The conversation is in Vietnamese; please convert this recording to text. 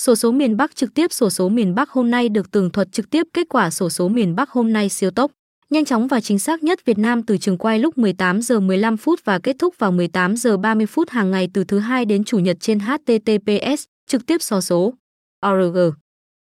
Sổ số miền Bắc trực tiếp sổ số miền Bắc hôm nay được tường thuật trực tiếp kết quả sổ số miền Bắc hôm nay siêu tốc, nhanh chóng và chính xác nhất Việt Nam từ trường quay lúc 18 giờ 15 phút và kết thúc vào 18 giờ 30 phút hàng ngày từ thứ hai đến chủ nhật trên HTTPS trực tiếp sổ số. ORG